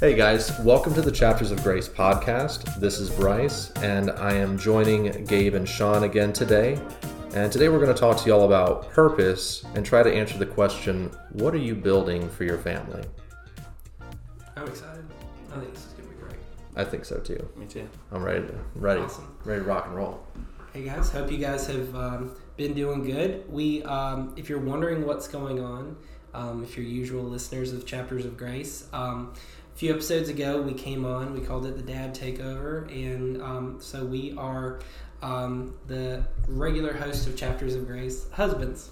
Hey guys, welcome to the Chapters of Grace podcast. This is Bryce, and I am joining Gabe and Shawn again today. And today we're going to talk to y'all about purpose and try to answer the question what are you building for your family? I'm excited. I think this is going to be great. I think so too. Me too. I'm ready to ready Awesome. ready to rock and roll. Hey guys, hope you guys have um, been doing good. We, um, if you're wondering what's going on, um, if you're usual listeners of Chapters of Grace, um, a few episodes ago we came on. We called it the Dad Takeover, and um, so we are um, the regular host of Chapters of Grace, husbands.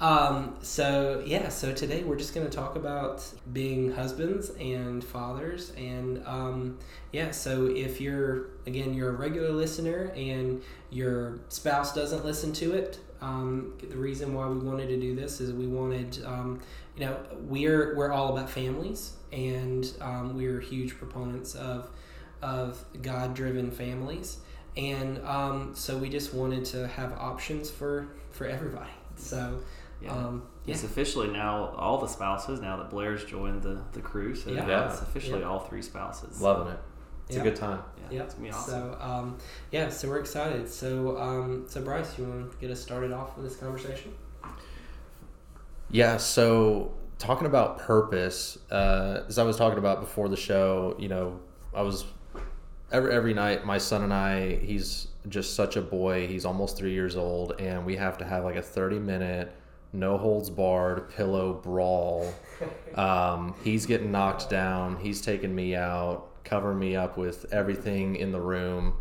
Um, so yeah, so today we're just going to talk about being husbands and fathers, and um, yeah. So if you're again you're a regular listener and your spouse doesn't listen to it, um, the reason why we wanted to do this is we wanted um, you know we're we're all about families, and um, we're huge proponents of of God driven families, and um, so we just wanted to have options for for everybody. So. Yeah. Um, yeah. It's officially now all the spouses now that Blair's joined the, the crew. So Yeah. yeah, it's officially Yeah. all three spouses. Loving it. It's Yeah. a good time. Yeah, Yep. it's gonna be awesome. So um, yeah, so we're excited. So um, so Bryce, you want to get us started off with this conversation? Yeah, so talking about purpose, uh, as I was talking about before the show, you know, I was every every night. My son and I, he's just such a boy. He's almost three years old, and we have to have like a thirty minute, no holds barred pillow brawl. Um, he's getting knocked down. He's taking me out, covering me up with everything in the room.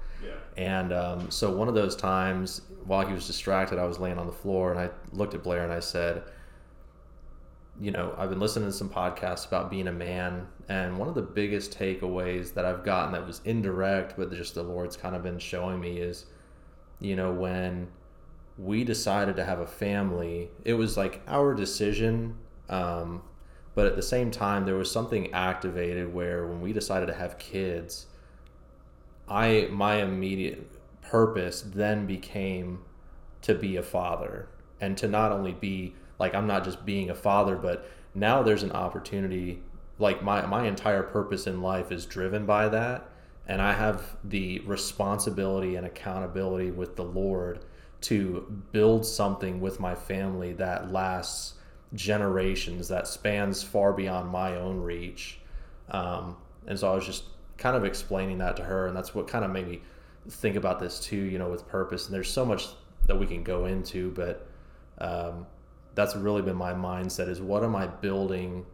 And um, so one of those times, while he was distracted, I was laying on the floor and I looked at Blair and I said, you know, I've been listening to some podcasts about being a man, and one of the biggest takeaways that I've gotten that was indirect, but just the Lord's kind of been showing me is, you know, when we decided to have a family, it was like our decision. Um, but at the same time, there was something activated where when we decided to have kids, I my immediate purpose then became to be a father and to not only be like I'm not just being a father, but now there's an opportunity like my my entire purpose in life is driven by that. And I have the responsibility and accountability with the Lord to build something with my family that lasts generations that spans far beyond my own reach. Um, and so I was just kind of explaining that to her and that's what kind of made me think about this too you know with purpose. And there's so much that we can go into but um, that's really been my mindset is what am i building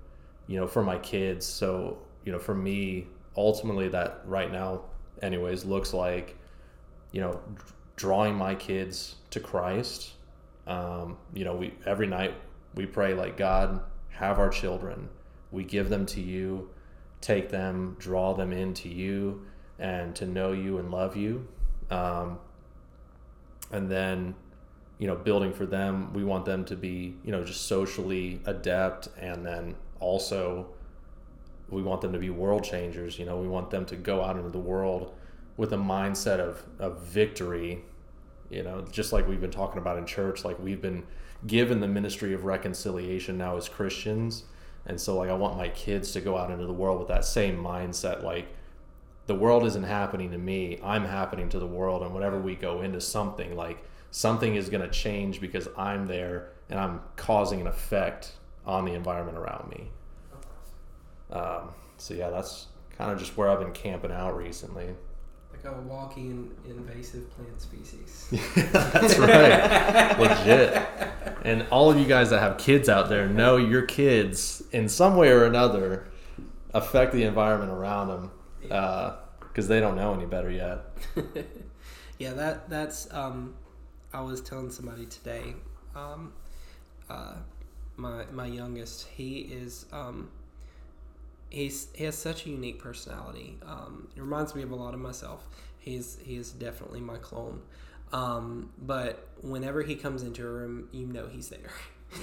you know for my kids? So you know for me ultimately that right now anyways looks like you know drawing my kids to christ. Um, you know we every night we pray like god have our children. We give them to you. Take them draw them into you and to know you and love you. Um, and then you know building for them. We want them to be you know just socially adept and then also we want them to be world changers you know we want them to go out into the world with a mindset of, of victory you know just like we've been talking about in church like we've been given the ministry of reconciliation now as christians. And so like i want my kids to go out into the world with that same mindset like the world isn't happening to me i'm happening to the world. And whenever we go into something like something is going to change because i'm there and i'm causing an effect on the environment around me. Um, so yeah that's kind of just where i've been camping out recently. Like a walking invasive plant species. that's right. Legit. And all of you guys that have kids out there know your kids in some way or another affect the environment around them because they don't know any better yet. Yeah, that that's. Um, I was telling somebody today. Um, uh, my my youngest, he is. Um, he's he has such a unique personality. Um, it reminds me of a lot of myself. He's he is definitely my clone. Um, but whenever he comes into a room, you know he's there.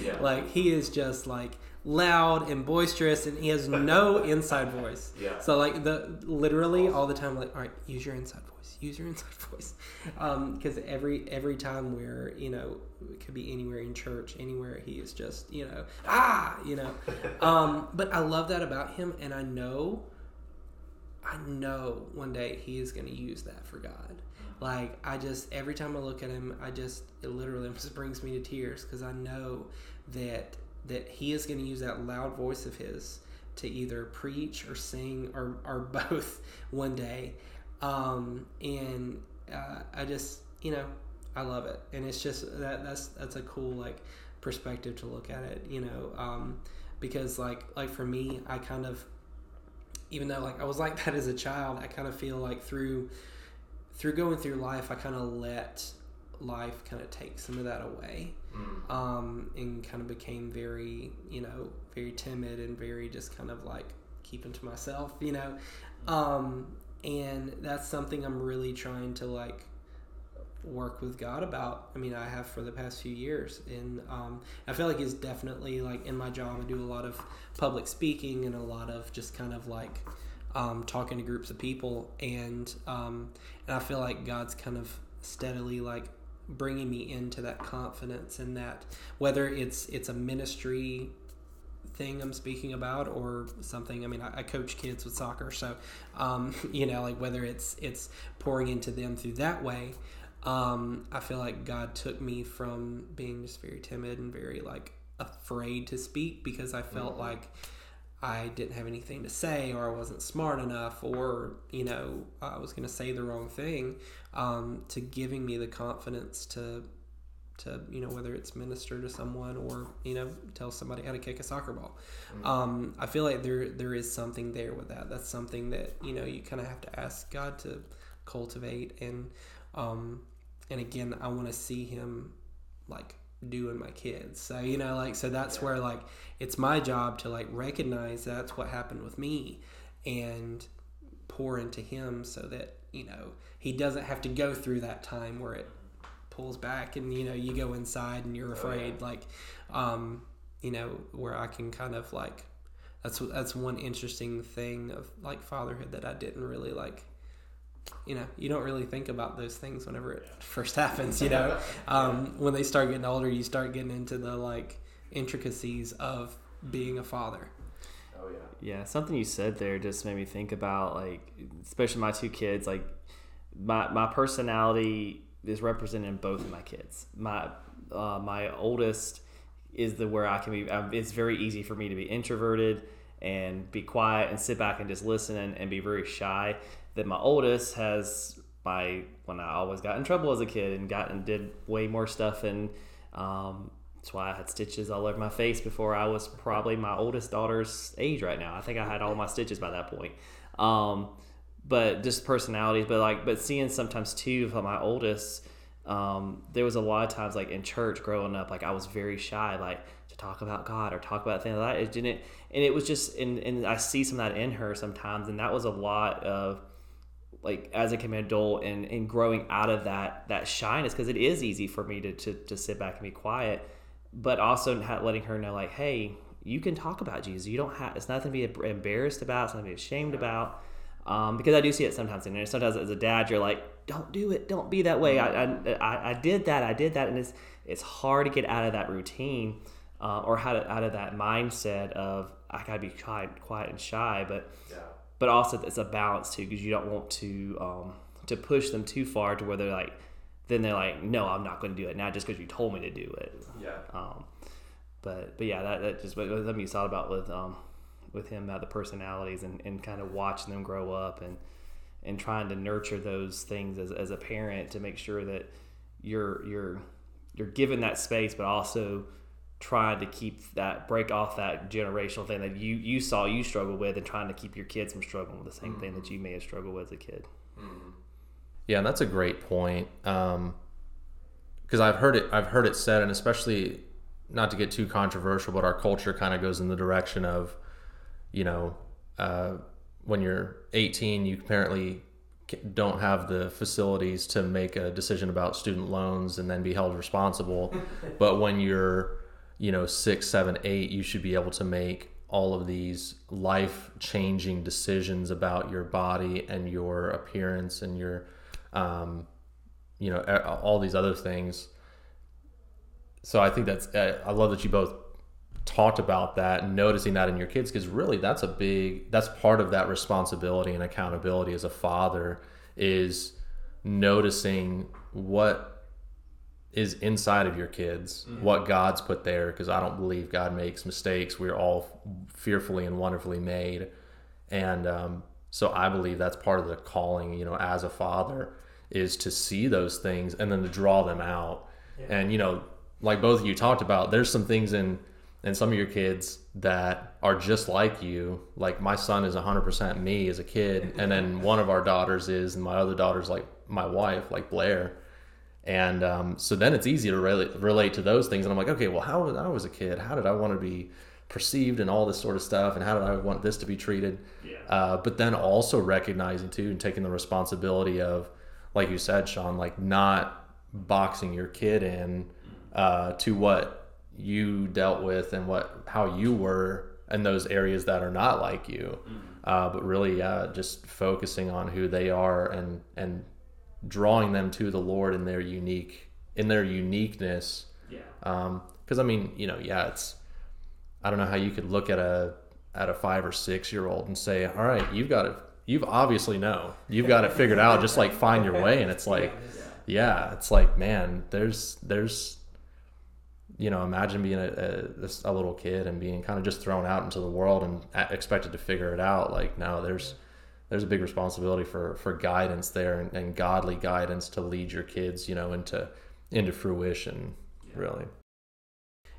Yeah. like he is just like loud and boisterous, and he has no inside voice. Yeah. So like the literally all the time, like all right, use your inside voice, use your inside voice, Um because every every time we're you know it could be anywhere in church, anywhere he is just you know ah you know, um, but I love that about him, and I know I know one day he is going to use that for God. Like I just every time I look at him, I just it literally just brings me to tears because I know that that he is going to use that loud voice of his to either preach or sing or or both one day. Um, and uh, I just you know I love it, and it's just that that's that's a cool like perspective to look at it. You know, um, because like like for me, I kind of even though like I was like that as a child, I kind of feel like through through going through life, I kind of let life kind of take some of that away, mm. um, and kind of became very, you know, very timid and very just kind of like keeping to myself, you know, um, and that's something I'm really trying to like work with God about. I mean, I have for the past few years, and um, I feel like it's definitely like in my job. I do a lot of public speaking and a lot of just kind of like um, talking to groups of people, and um, and I feel like God's kind of steadily like bringing me into that confidence and that whether it's it's a ministry thing I'm speaking about or something. I mean, I, I coach kids with soccer, so um, you know, like whether it's it's pouring into them through that way. Um, I feel like God took me from being just very timid and very like afraid to speak because I felt mm-hmm. like I didn't have anything to say or I wasn't smart enough or, you know, I was going to say the wrong thing um, to giving me the confidence to, to, you know, whether it's minister to someone or, you know, tell somebody how to kick a soccer ball. Mm-hmm. Um, I feel like there, there is something there with that. That's something that, you know, you kind of have to ask God to cultivate. And, um, and again, I want to see him like doing my kids. So, you know, like, so that's where like it's my job to like recognize that's what happened with me and pour into him so that, you know, he doesn't have to go through that time where it pulls back and, you know, you go inside and you're afraid. Like, um, you know, where I can kind of like, that's that's one interesting thing of like fatherhood that I didn't really like you know, you don't really think about those things whenever it first happens. You know, um, when they start getting older, you start getting into the like intricacies of being a father. Oh yeah. Yeah, something you said there just made me think about like, especially my two kids. Like, my my personality is represented in both of my kids. My uh, my oldest is the where I can be. Um, it's very easy for me to be introverted and be quiet and sit back and just listen and, and be very shy that my oldest has my when I always got in trouble as a kid and got and did way more stuff and um, that's why I had stitches all over my face before I was probably my oldest daughter's age right now. I think I had all my stitches by that point. Um, but just personalities, but like, but seeing sometimes too for my oldest, um, there was a lot of times like in church growing up, like I was very shy, like to talk about God or talk about things like that. It didn't, and it was just, and, and I see some of that in her sometimes, and that was a lot of like as an adult and, and growing out of that that shyness because it is easy for me to, to, to sit back and be quiet but also letting her know like hey you can talk about jesus. You don't have it's nothing to be embarrassed about it's nothing to be ashamed about. Um, because i do see it sometimes and sometimes as a dad you're like don't do it. Don't be that way. I, I, I did that. I did that. And it's it's hard to get out of that routine uh, or how to, out of that mindset of i gotta be quiet, quiet and shy. But yeah but also it's a balance too because you don't want to um, to push them too far to where they're like then they're like no i'm not going to do it now just because you told me to do it. Yeah. Um, but but yeah that, that just something you thought about with um with him about the personalities and, and kind of watching them grow up and and trying to nurture those things as, as a parent to make sure that you're you're you're given that space but also trying to keep that break off that generational thing that you you saw you struggle with and trying to keep your kids from struggling with the same mm-hmm. thing that you may have struggled with as a kid mm-hmm. yeah and that's a great point because um, i've heard it i've heard it said and especially not to get too controversial but our culture kind of goes in the direction of you know uh, when you're 18 you apparently don't have the facilities to make a decision about student loans and then be held responsible but when you're you know six seven eight you should be able to make all of these life changing decisions about your body and your appearance and your um, you know all these other things. So i think that's i love that you both talked about that and noticing that in your kids because really that's a big that's part of that responsibility and accountability as a father is noticing what is inside of your kids mm-hmm. what god's put there because i don't believe god makes mistakes. We're all fearfully and wonderfully made. And um, so i believe that's part of the calling you know as a father is to see those things and then to draw them out. Yeah. and you know like both of you talked about there's some things in and some of your kids that are just like you. Like my son is 100% me as a kid and then one of our daughters is and my other daughter's like my wife like blair and um, so then it's easy to relate, relate to those things and i'm like okay well how i was a kid how did i want to be perceived and all this sort of stuff and how did i want this to be treated yeah. uh, but then also recognizing too and taking the responsibility of like you said shawn like not boxing your kid in uh, to what you dealt with and what how you were in those areas that are not like you mm-hmm. uh, but really uh, just focusing on who they are and and drawing them to the lord in their unique in their uniqueness. Yeah. Because um, i mean you know yeah it's i don't know how you could look at a at a five or six year old and say all right you've got it you've obviously know. You've got it figured out. Just like find your way. And it's like yeah. it's like man there's there's you know, imagine being a, a, a, little kid and being kind of just thrown out into the world and expected to figure it out. Like, no, there's there's a big responsibility for for guidance there and, and godly guidance to lead your kids, you know, into into fruition, yeah. really.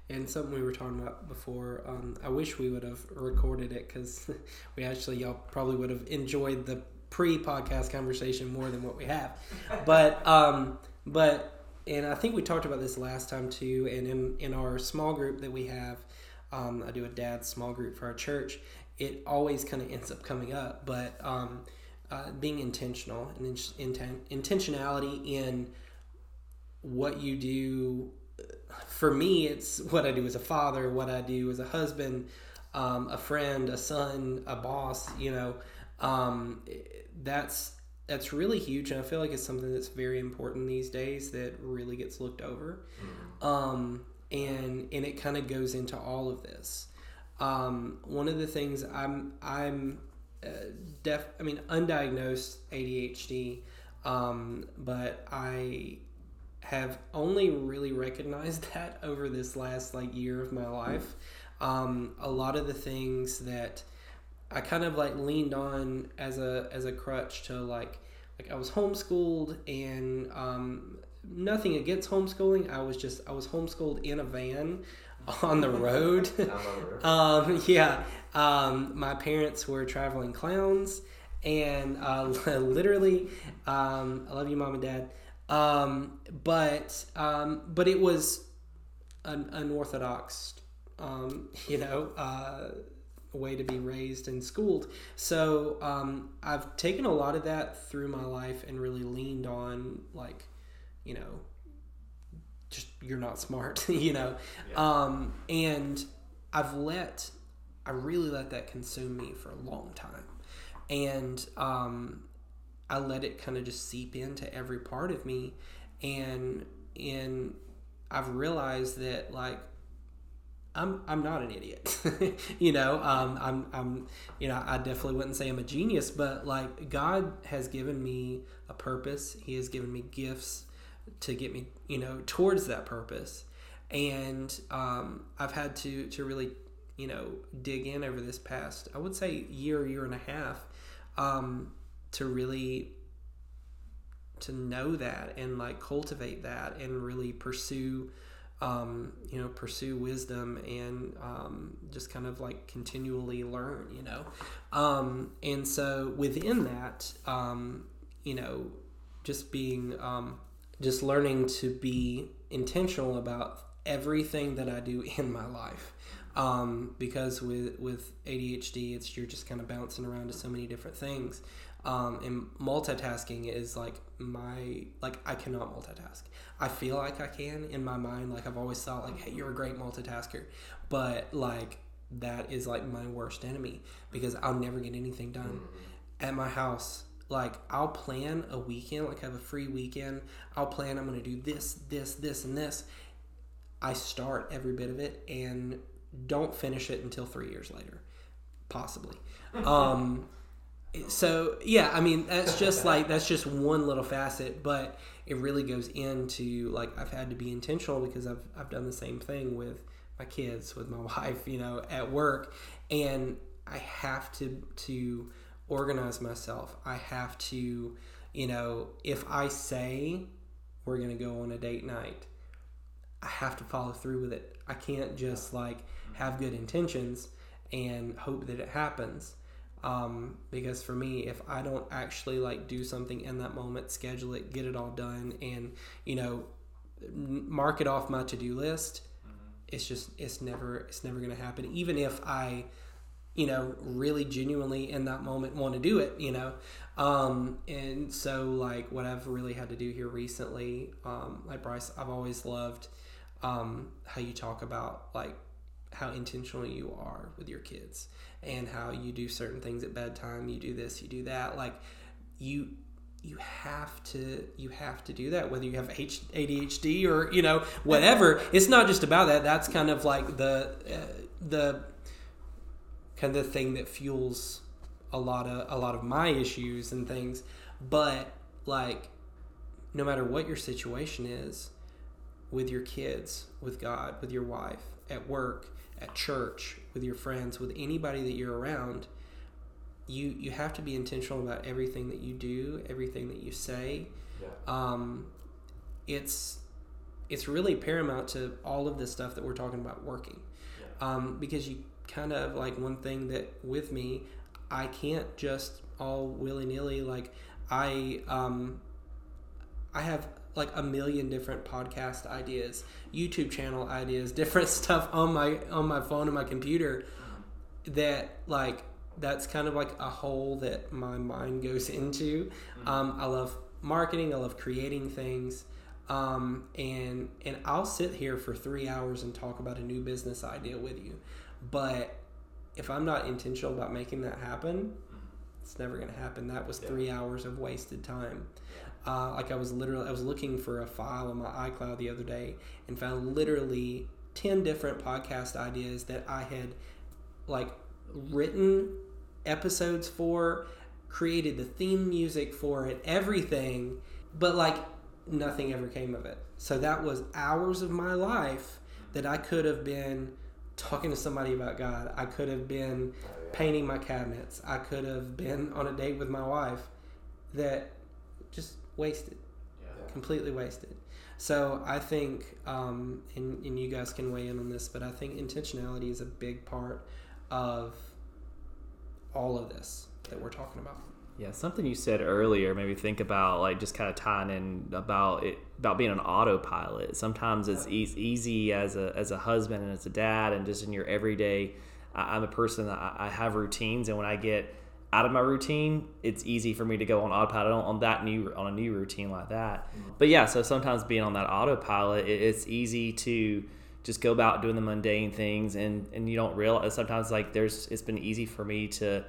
And something we were talking about before, um, I wish we would have recorded it because we actually y'all probably would have enjoyed the pre-podcast conversation more than what we have. But um, but and I think we talked about this last time too. And in in our small group that we have, um, I do a dad's small group for our church. It always kind of ends up coming up, but um, uh, being intentional and intent, intentionality in what you do. For me, it's what I do as a father, what I do as a husband, um, a friend, a son, a boss. You know, um, that's that's really huge, and I feel like it's something that's very important these days that really gets looked over. Mm. Um, and and it kind of goes into all of this. Um, one of the things I'm I'm uh, deaf. I mean, undiagnosed ADHD, um, but I have only really recognized that over this last like year of my life. Um, a lot of the things that I kind of like leaned on as a as a crutch to like like I was homeschooled and um, nothing against homeschooling. I was just I was homeschooled in a van on the road. um, yeah, um, my parents were traveling clowns, and uh, literally, um, I love you, mom and dad. Um, but um, but it was an unorthodox, um, you know. Uh, way to be raised and schooled. So um, I've taken a lot of that through my life and really leaned on like, you know, just you're not smart, you know, yeah. um, and I've let I really let that consume me for a long time, and um, I let it kind of just seep into every part of me, and and I've realized that like I'm I'm not an idiot. you know, um, I'm I'm you know I definitely wouldn't say I'm a genius, but like God has given me a purpose. He has given me gifts to get me you know towards that purpose, and um, I've had to to really you know dig in over this past I would say year year and a half um, to really to know that and like cultivate that and really pursue um, you know, pursue wisdom and um, just kind of like continually learn, you know. Um, and so within that, um, you know, just being, um, just learning to be intentional about everything that I do in my life. Um, because with with ADHD, it's you're just kind of bouncing around to so many different things, um, and multitasking is like my like I cannot multitask. I feel like I can in my mind. Like I've always thought, like, hey, you're a great multitasker, but like that is like my worst enemy because I'll never get anything done mm-hmm. at my house. Like I'll plan a weekend, like I have a free weekend. I'll plan I'm gonna do this, this, this, and this. I start every bit of it and don't finish it until three years later, possibly. Um, so yeah, I mean that's just like that's just one little facet, but it really goes into like I've had to be intentional because I've I've done the same thing with my kids, with my wife, you know, at work, and I have to to organize myself. I have to, you know, if I say we're gonna go on a date night, I have to follow through with it. I can't just like have good intentions and hope that it happens. Um, because for me, if I don't actually like do something in that moment, schedule it, get it all done, and you know, mark it off my to do list, it's just it's never it's never going to happen. Even if I, you know, really genuinely in that moment want to do it, you know, um, and so like what I've really had to do here recently, um, like Bryce, I've always loved um, how you talk about like how intentional you are with your kids and how you do certain things at bedtime you do this you do that like you you have to you have to do that whether you have ADHD or you know whatever. It's not just about that that's kind of like the uh, the kind of the thing that fuels a lot of a lot of my issues and things but like no matter what your situation is with your kids with God with your wife at work at church, with your friends, with anybody that you're around, you you have to be intentional about everything that you do, everything that you say. Yeah. Um, it's it's really paramount to all of this stuff that we're talking about working, yeah. um, because you kind of like one thing that with me, I can't just all willy nilly like I um, I have like a million different podcast ideas, YouTube channel ideas, different stuff on my on my phone and my computer that like that's kind of like a hole that my mind goes into. Mm-hmm. Um, I love marketing. I love creating things. Um, and and I'll sit here for three hours and talk about a new business idea with you, but if I'm not intentional about making that happen, it's never going to happen. That was three hours of wasted time. Uh, like I was literally, I was looking for a file on my iCloud the other day and found literally 10 different podcast ideas that I had like written episodes for, created the theme music for it, everything, but like nothing ever came of it. So that was hours of my life that I could have been talking to somebody about God. I could have been painting my cabinets. I could have been on a date with my wife that just wasted, yeah. completely wasted. So I think, um, and, and you guys can weigh in on this, but I think intentionality is a big part of all of this that we're talking about. Yeah, something you said earlier made me think about like just kind of tying in about it about being an autopilot. Sometimes it's e- easy as a as a husband and as a dad, and just in your everyday. I, am a person that I, I have routines, and when I get out of my routine, it's easy for me to go on autopilot on, on that new on a new routine like that. Mm-hmm. But yeah, so sometimes being on that autopilot, it, it's easy to just go about doing the mundane things, and and you don't realize sometimes like there's it's been easy for me to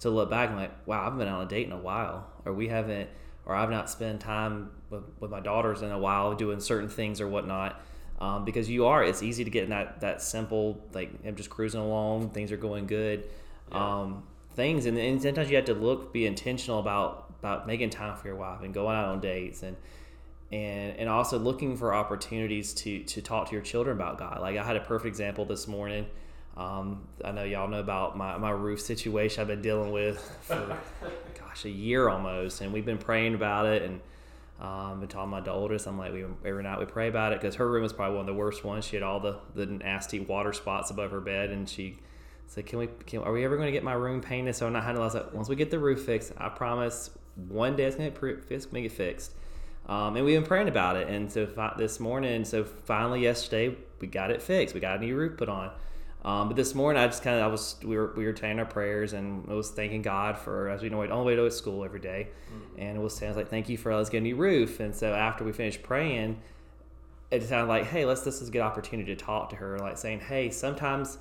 to look back and like wow I haven't been on a date in a while, or we haven't, or I've not spent time with, with my daughters in a while doing certain things or whatnot. Um, because you are, it's easy to get in that that simple like I'm just cruising along, things are going good. Yeah. Um, things and, and sometimes you have to look be intentional about about making time for your wife and going out on dates and and and also looking for opportunities to to talk to your children about God. Like I had a perfect example this morning. Um, I know y'all know about my, my roof situation I've been dealing with for gosh a year almost, and we've been praying about it and um, been talking to my oldest. I'm like, we every night we pray about it because her room was probably one of the worst ones. She had all the the nasty water spots above her bed, and she said, can we? Can, are we ever going to get my room painted? So I'm not having to. Like, once we get the roof fixed, I promise one day it's going to get make it fixed. Um, and we've been praying about it. And so fi- this morning, so finally yesterday we got it fixed. We got a new roof put on. Um, but this morning I just kind of I was we were we were saying our prayers and I was thanking God for as we know on the way to school every day. Mm-hmm. and it was saying like thank you for let's getting a new roof. And so after we finished praying, it sounded like hey let's this is a good opportunity to talk to her like saying hey sometimes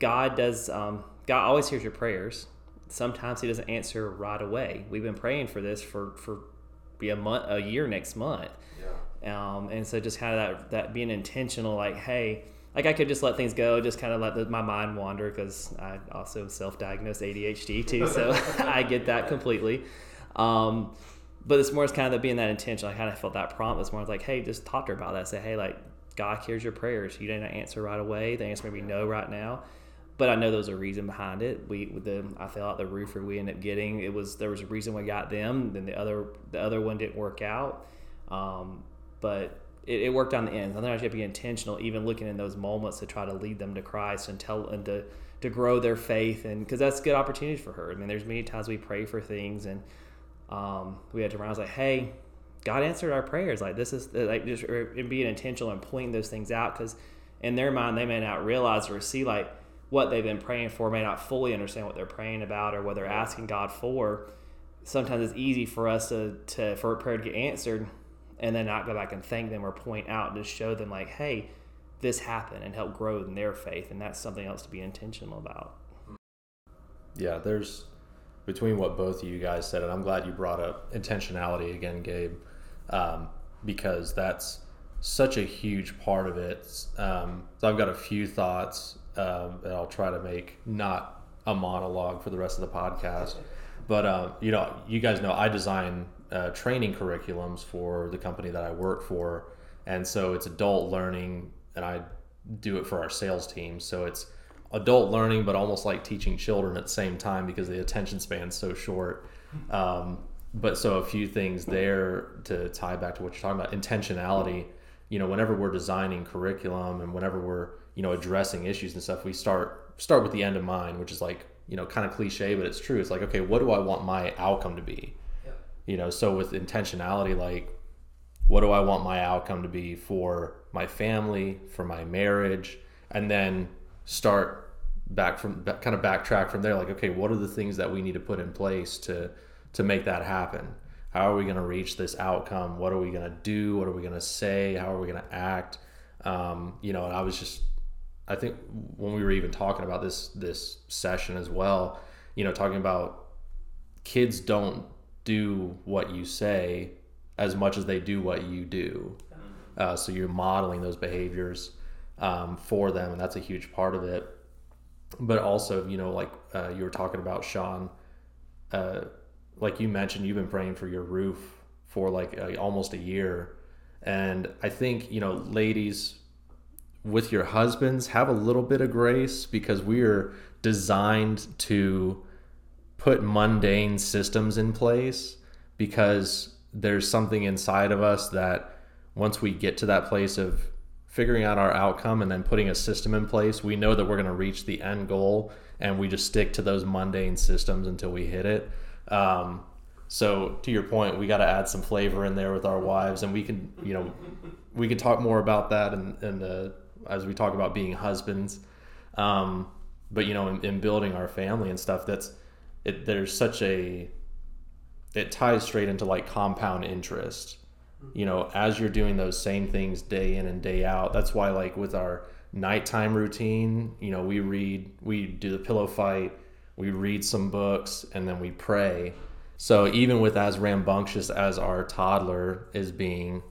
God does. Um, God always hears your prayers. Sometimes He doesn't answer right away. We've been praying for this for for be a month, a year next month. Yeah. Um, and so just kind of that that being intentional, like, hey, like I could just let things go, just kind of let the, my mind wander because I also self-diagnosed ADHD too, so I get that completely. Um, but it's more as kind of being that intention. I kind of felt that prompt. It's more like, hey, just talk to her about that. Say, hey, like God hears your prayers. You didn't answer right away. The answer may be no right now, but I know there's a reason behind it. We with the I felt like the roofer we ended up getting it was there was a reason we got them. Then the other the other one didn't work out, um, but it, it, worked on the end. I think I should be intentional, even looking in those moments to try to lead them to Christ and tell and to to grow their faith and because that's good opportunities for her. I mean, there's many times we pray for things and um, we had to realize like, hey, God answered our prayers. Like this is like just being intentional and pointing those things out because in their mind they may not realize or see like what they've been praying for may not fully understand what they're praying about or what they're asking God for. Sometimes it's easy for us to, to for a prayer to get answered and then not go back and thank them or point out just show them like, hey, this happened and help grow in their faith. And that's something else to be intentional about. Yeah, there's between what both of you guys said, and I'm glad you brought up intentionality again, Gabe, um, because that's such a huge part of it. Um, so I've got a few thoughts um, that I'll try to make not a monologue for the rest of the podcast. But uh, you know, you guys know I design uh, training curriculums for the company that I work for, and so it's adult learning, and I do it for our sales team. So it's adult learning, but almost like teaching children at the same time because the attention span's so short. Um, but so a few things there to tie back to what you're talking about intentionality. You know, whenever we're designing curriculum and whenever we're you know addressing issues and stuff, we start start with the end in mind, which is like you know kind of cliche, but it's true. It's like okay, what do I want my outcome to be? You know, so with intentionality, like what do I want my outcome to be for my family, for my marriage, and then start back from kind of backtrack from there like okay what are the things that we need to put in place to to make that happen? How are we going to reach this outcome? What are we going to do? What are we going to say? How are we going to act? Um, you know and i was just i think when we were even talking about this this session as well you know talking about kids don't do what you say as much as they do what you do. Uh, so you're modeling those behaviors um, for them, and that's a huge part of it. But also, you know, like uh, you were talking about, Shawn, uh, like you mentioned, you've been praying for your roof for like almost a year, and I think you know, ladies, with your husbands, have a little bit of grace because we are designed to put mundane systems in place because there's something inside of us that once we get to that place of figuring out our outcome and then putting a system in place, we know that we're going to reach the end goal and we just stick to those mundane systems until we hit it. Um, so to your point, we got to add some flavor in there with our wives, and we can, you know, we can talk more about that and and uh, as we talk about being husbands. Um, but you know, in, in, building our family and stuff, that's it. There's such a it ties straight into like compound interest you know, as you're doing those same things day in and day out. That's why, like, with our nighttime routine, you know, we read, we do the pillow fight, we read some books, and then we pray. So even with as rambunctious as our toddler is being,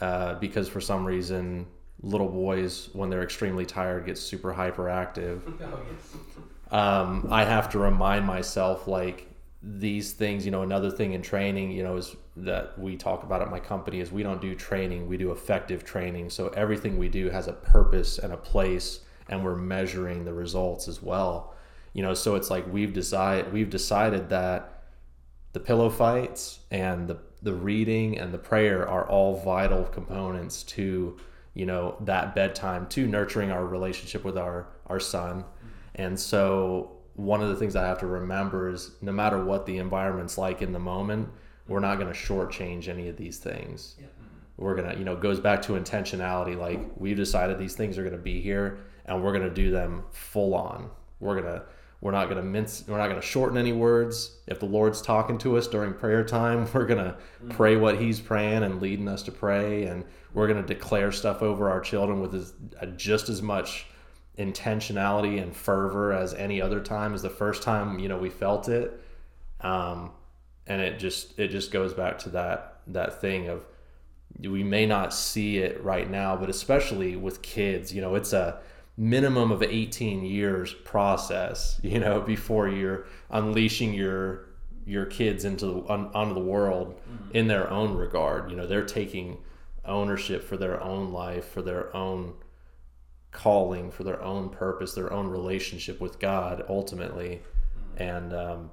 uh, because for some reason little boys when they're extremely tired get super hyperactive. Um, I have to remind myself like these things, you know, another thing in training, you know, is that we talk about at my company is we don't do training, we do effective training. So everything we do has a purpose and a place and we're measuring the results as well. You know, so it's like we've decided we've decided that the pillow fights and the the reading and the prayer are all vital components to, you know, that bedtime to nurturing our relationship with our our son. And so one of the things I have to remember is no matter what the environment's like in the moment, we're not going to shortchange any of these things. Yeah. We're going to, you know, goes back to intentionality. Like we've decided these things are going to be here and we're going to do them full on. We're going to, we're not going to mince, we're not going to shorten any words. If the Lord's talking to us during prayer time, we're going to mm-hmm. pray what he's praying and leading us to pray. And we're going to declare stuff over our children with as, uh, just as much intentionality and fervor as any other time is the first time you know we felt it um, and it just it just goes back to that that thing of we may not see it right now, but especially with kids, you know, it's a minimum of 18 years process, you know, before you're unleashing your your kids into the on, onto the world mm-hmm. in their own regard. You know, they're taking ownership for their own life, for their own calling, for their own purpose, their own relationship with God ultimately. Mm-hmm. And um,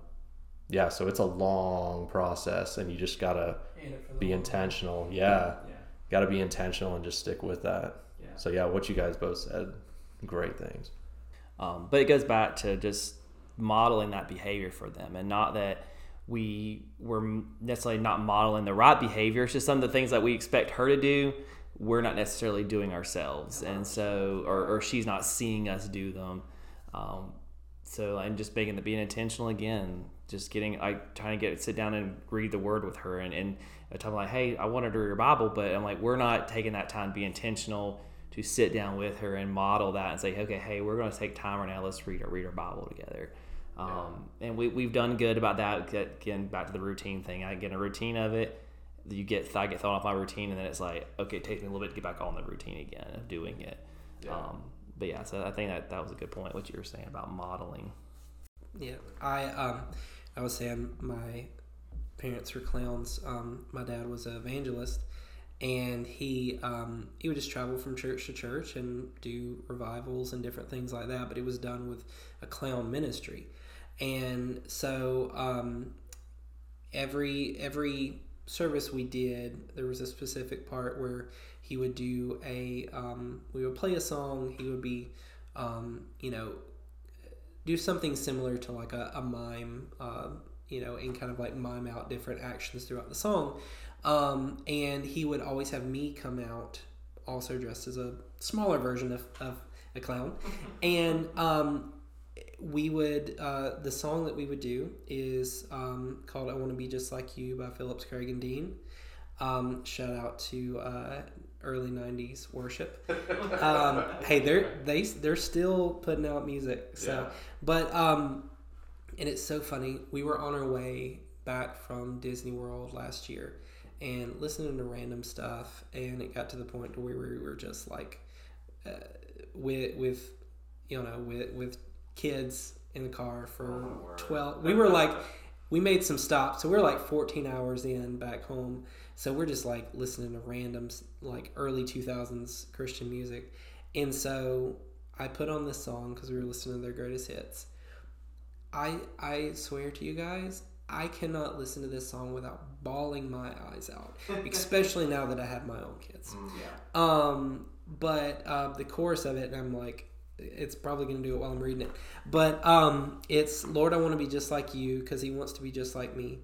yeah, so it's a long process, and you just gotta be intentional. Yeah, yeah. gotta be intentional and just stick with that. Yeah. So yeah, what you guys both said, great things. Um, but it goes back to just modeling that behavior for them, and not that we were necessarily not modeling the right behavior. It's just some of the things that we expect her to do, we're not necessarily doing ourselves, and so or, or she's not seeing us do them. Um, so and just being being intentional again, just getting I trying to get sit down and read the word with her and and I tell like, hey, I wanted to read your Bible, but I'm like, we're not taking that time to be intentional to sit down with her and model that and say, okay, hey, we're going to take time right now. Let's read our read our Bible together. Um, and we, we've done good about that. Again, back to the routine thing. I get a routine of it. You get I get thrown off my routine, and then it's like, okay, it takes me a little bit to get back on the routine again of doing it. Yeah. Um, but yeah, so I think that that was a good point. What you were saying about modeling. Yeah, I um, I was saying my parents were clowns. Um, my dad was an evangelist, and he um, he would just travel from church to church and do revivals and different things like that. But it was done with a clown ministry, and so um, every every service we did, there was a specific part where he would do a um, we would play a song. He would be um, you know do something similar to like a, a mime. Uh, you know, and kind of like mime out different actions throughout the song. Um, and he would always have me come out, also dressed as a smaller version of, of a clown. and um, we would uh, the song that we would do is um, called "I Want to Be Just Like You" by Phillips Craig and Dean. Um, shout out to uh, early '90s worship. Um, hey, they're they they're still putting out music. So, yeah. but um, and it's so funny. We were on our way back from Disney World last year, and listening to random stuff, and it got to the point where we were just like, uh, with with you know with with kids in the car for oh, 12 we were like we made some stops so we are like 14 hours in back home. So we're just like listening to random like early 2000s christian music. And so i put on this song because we were listening to their greatest hits. I i swear to you guys i cannot listen to this song without bawling my eyes out especially now that i have my own kids. Mm, yeah. um but uh, the chorus of it and i'm like it's probably going to do it while I'm reading it. But um, it's Lord, I want to be just like you because He wants to be just like me.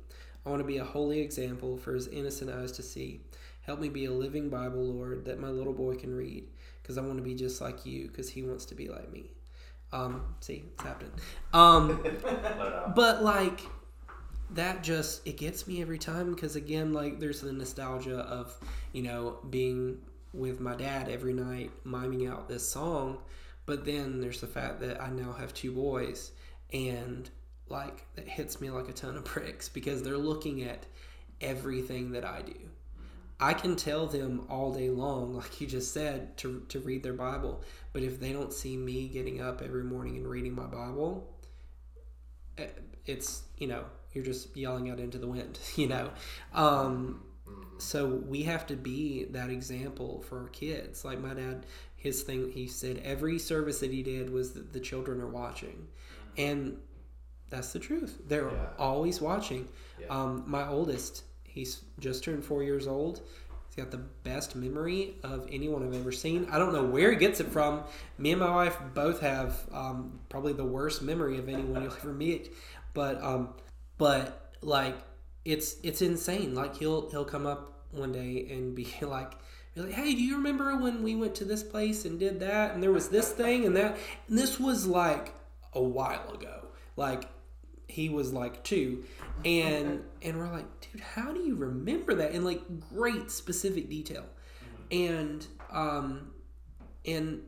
I want to be a holy example for His innocent eyes to see. Help me be a living Bible, Lord, that my little boy can read because I want to be just like you because He wants to be like me. Um, see, it's happening. Um, but like that just it gets me every time because again, like there's the nostalgia of you know being with my dad every night miming out this song but then there's the fact that I now have two boys, and like that hits me like a ton of bricks because they're looking at everything that I do. I can tell them all day long, like you just said, to, to read their Bible. But if they don't see me getting up every morning and reading my Bible, eh, it's, you know, you're just yelling out into the wind, you know. Um, so we have to be that example for our kids. Like my dad, his thing he said every service that he did was that the children are watching. And that's the truth. They're yeah. always watching. Yeah. um, my oldest he's just turned four years old. He's got the best memory of anyone i've ever seen. I don't know where he gets it from. Me and my wife both have um, probably the worst memory of anyone you'll ever meet. But um, but like it's it's insane. Like he'll he'll come up one day and be like be like, hey, do you remember when we went to this place and did that? And there was this thing and that. And this was like a while ago. Like he was like two. And and we're like, dude, how do you remember that? In like great specific detail. And um and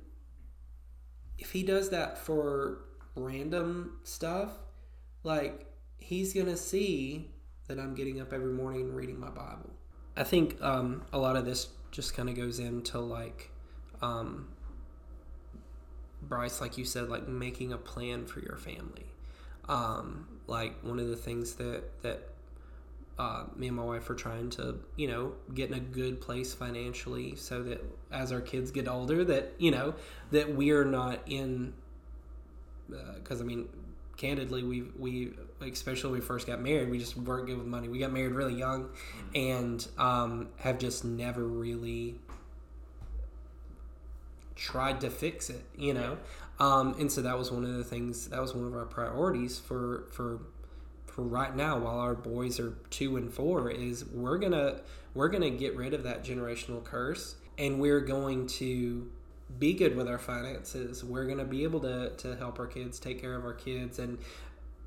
if he does that for random stuff, like he's gonna see that I'm getting up every morning and reading my Bible. I think um, a lot of this just kind of goes into like, um, Bryce, like you said, like making a plan for your family. Um, like one of the things that that uh, me and my wife are trying to, you know, get in a good place financially, so that as our kids get older, that you know, that we are not in. Because uh, I mean, candidly, we we especially when we first got married, we just weren't good with money. We got married really young, mm-hmm. and um, have just never really tried to fix it. You know, um, and so that was one of the things. That was one of our priorities for for for right now. While our boys are two and four, is we're gonna we're gonna get rid of that generational curse, and we're going to be good with our finances. We're to be able to, to help our kids, take care of our kids, and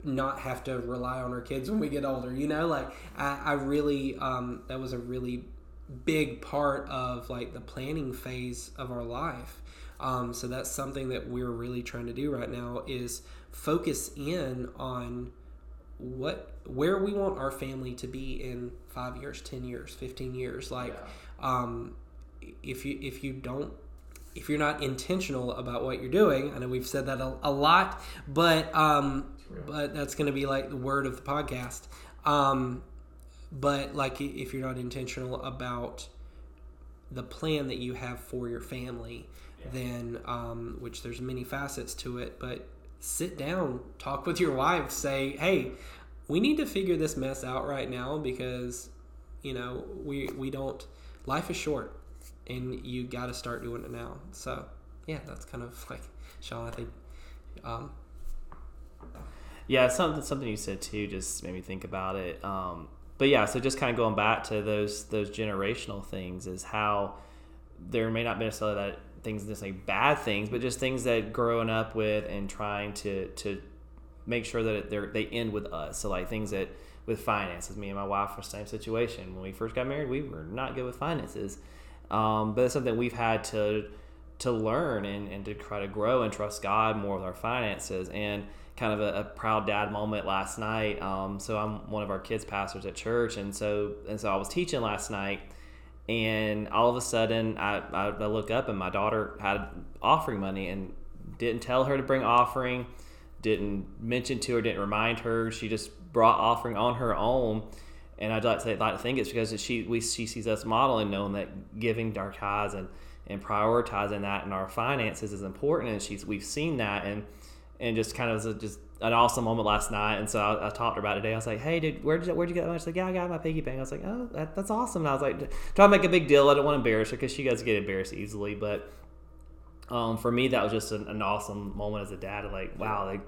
not have to rely on our kids when we get older. You know, like I, I really, um, that was a really big part of like the planning phase of our life. Um, so that's something that we're really trying to do right now is focus in on what where we want our family to be in five years, ten years, fifteen years. Like, yeah. um, if you if you don't if you're not intentional about what you're doing, I know we've said that a, a lot, but um, but that's going to be like the word of the podcast. Um, but like if you're not intentional about the plan that you have for your family, yeah. then um, which there's many facets to it, but sit down, talk with your wife, say, hey, we need to figure this mess out right now because you know we we don't life is short and you got to start doing it now. So yeah, that's kind of like Shawn. I think. Um, yeah, something something you said too just made me think about it. Um, but yeah, so just kind of going back to those those generational things is how there may not be necessarily that things necessarily bad things, but just things that growing up with and trying to to make sure that they they end with us. So like things that with finances, me and my wife were same situation when we first got married. We were not good with finances um, but it's something we've had to to learn and, and to try to grow and trust God more with our finances. And kind of a, a proud dad moment last night. Um, so I'm one of our kids pastors at church, and so and so I was teaching last night, and all of a sudden I, I, I look up and my daughter had offering money and didn't tell her to bring offering, didn't mention to her, didn't remind her. She just brought offering on her own and I'd like to, say, like to think it's because she we she sees us modeling, knowing that giving our tithes and and prioritizing that in our finances is important, and she's we've seen that and and just kind of was a, just an awesome moment last night. And so I, I, talked about it today. I was like, "Hey, dude, where'd you, where'd you get that money?" She's like, "Yeah, I got my piggy bank." I was like, "Oh, that, that's awesome." And I was like, trying to make a big deal. I don't want to embarrass her because she does get embarrassed easily. But um, for me, that was just an, an awesome moment as a dad. Like, wow, like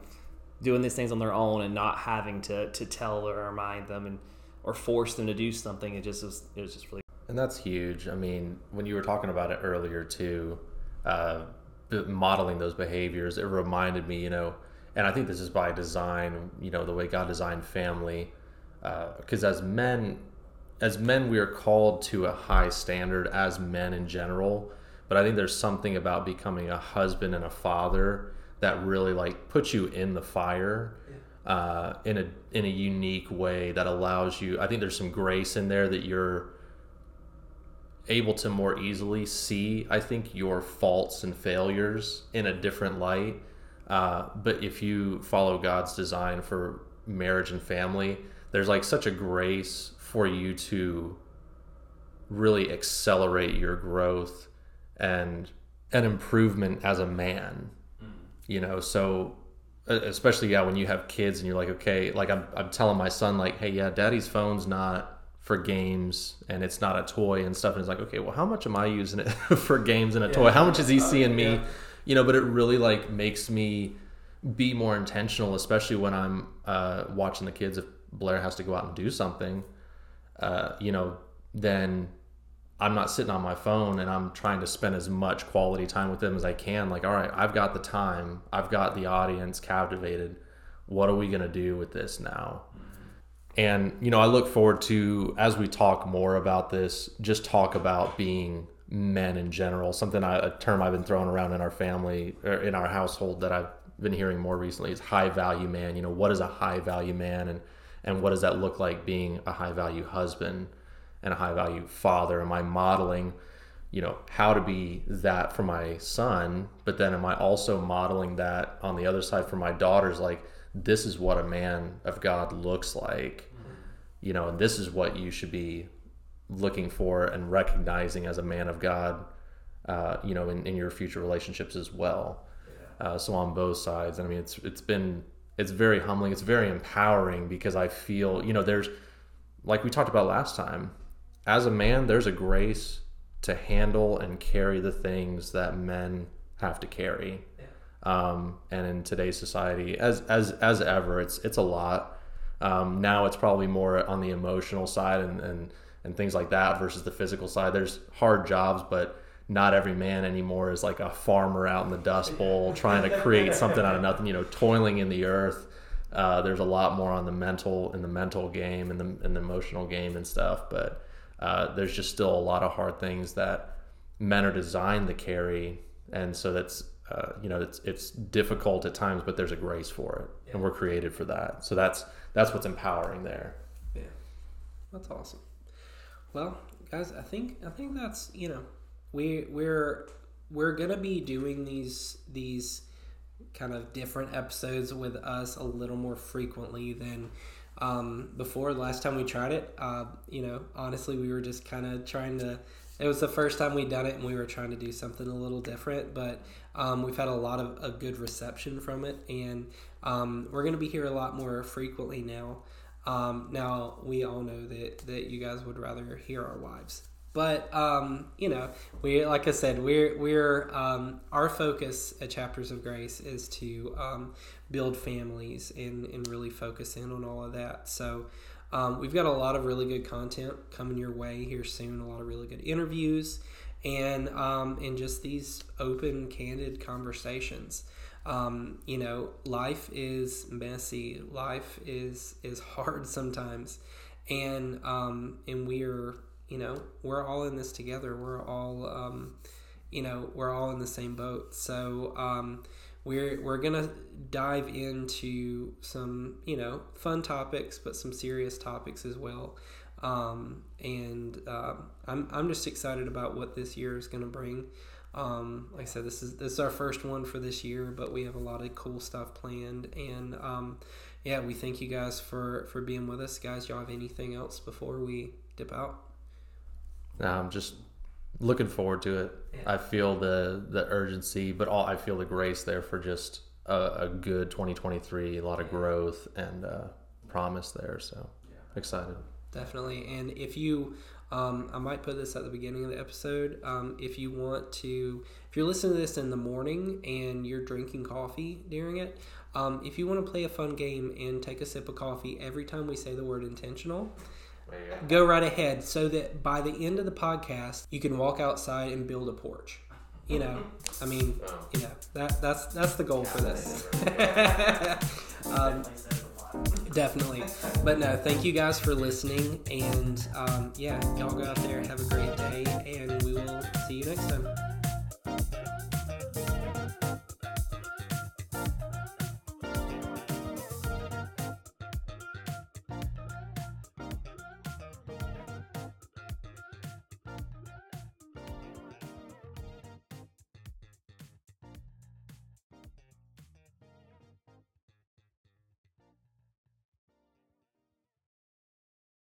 doing these things on their own and not having to to tell or remind them and or force them to do something. It just was it was just really. And that's huge. I mean, when you were talking about it earlier too, uh, modeling those behaviors, it reminded me, you know, and I think this is by design, you know, the way God designed family, because uh, as men, as men, we are called to a high standard as men in general. But I think there's something about becoming a husband and a father that really like puts you in the fire uh, in a in a unique way that allows you. I think there's some grace in there that you're able to more easily see. I think your faults and failures in a different light. Uh, but if you follow God's design for marriage and family, there's like such a grace for you to really accelerate your growth and an improvement as a man. Mm. You know, so especially yeah when you have kids and you're like okay like I'm, I'm telling my son like hey yeah daddy's phone's not for games and it's not a toy and stuff and it's like okay well how much am i using it for games and a yeah, toy how much is he seeing me yeah. you know but it really like makes me be more intentional especially when i'm uh, watching the kids if blair has to go out and do something uh, you know then I'm not sitting on my phone and I'm trying to spend as much quality time with them as I can. Like, all right, I've got the time, I've got the audience captivated. What are we going to do with this now? And, you know, I look forward to, as we talk more about this, just talk about being men in general. Something, I, a term I've been throwing around in our family, or in our household that I've been hearing more recently is high value man. You know, what is a high value man and, and what does that look like being a high value husband? and a high value father? Am I modeling, you know, how to be that for my son? But then am I also modeling that on the other side for my daughters? Like, this is what a man of God looks like, you know, and this is what you should be looking for and recognizing as a man of God, uh, you know, in, in your future relationships as well. Uh, so on both sides, I mean, it's it's been it's very humbling. It's very empowering because I feel, you know, there's like we talked about last time. As a man, there's a grace to handle and carry the things that men have to carry. Um, and in today's society, as as as ever, it's it's a lot. Um, now it's probably more on the emotional side and, and and things like that versus the physical side. There's hard jobs, but not every man anymore is like a farmer out in the dust bowl trying to create something out of nothing. You know, toiling in the earth. Uh, there's a lot more on the mental in the mental game and the in the emotional game and stuff. But uh, there's just still a lot of hard things that men are designed to carry, and so that's uh, you know it's it's difficult at times, but there's a grace for it, and we're created for that. So that's that's what's empowering there. Yeah, that's awesome. Well, guys, I think I think that's you know we we're we're gonna be doing these these kind of different episodes with us a little more frequently than um, before. Last time we tried it, uh, you know, honestly, we were just kind of trying to. It was the first time we'd done it, and we were trying to do something a little different. But um, we've had a lot of a good reception from it, and um, we're going to be here a lot more frequently now. Um, now we all know that that you guys would rather hear our wives but um, you know, we like I said, we're we're um, our focus at Chapters of Grace is to um, build families and and really focus in on all of that. So. Um, we've got a lot of really good content coming your way here soon. A lot of really good interviews, and um, and just these open, candid conversations. Um, you know, life is messy. Life is is hard sometimes, and um, and we are you know we're all in this together we're all um, you know we're all in the same boat so um, we're we're gonna dive into some you know fun topics but some serious topics as well um, and uh, I'm, I'm just excited about what this year is to bring um, like I said, this is this is our first one for this year, but we have a lot of cool stuff planned, and um, yeah, we thank you guys for for being with us, guys. Y'all have anything else before we dip out? I'm just looking forward to it. Yeah. I feel the the urgency, but all I feel the grace there for just a, a good 2023, a lot of growth and uh, promise there. So yeah. excited. Definitely. And if you, um, I might put this at the beginning of the episode. Um, if you want to, if you're listening to this in the morning and you're drinking coffee during it, um, if you want to play a fun game and take a sip of coffee every time we say the word intentional go right ahead so that by the end of the podcast you can walk outside and build a porch. You know i mean you know that that's that's the goal for this. um, definitely. But no thank you guys for listening and um, yeah y'all go out there have a great day and we will see you next time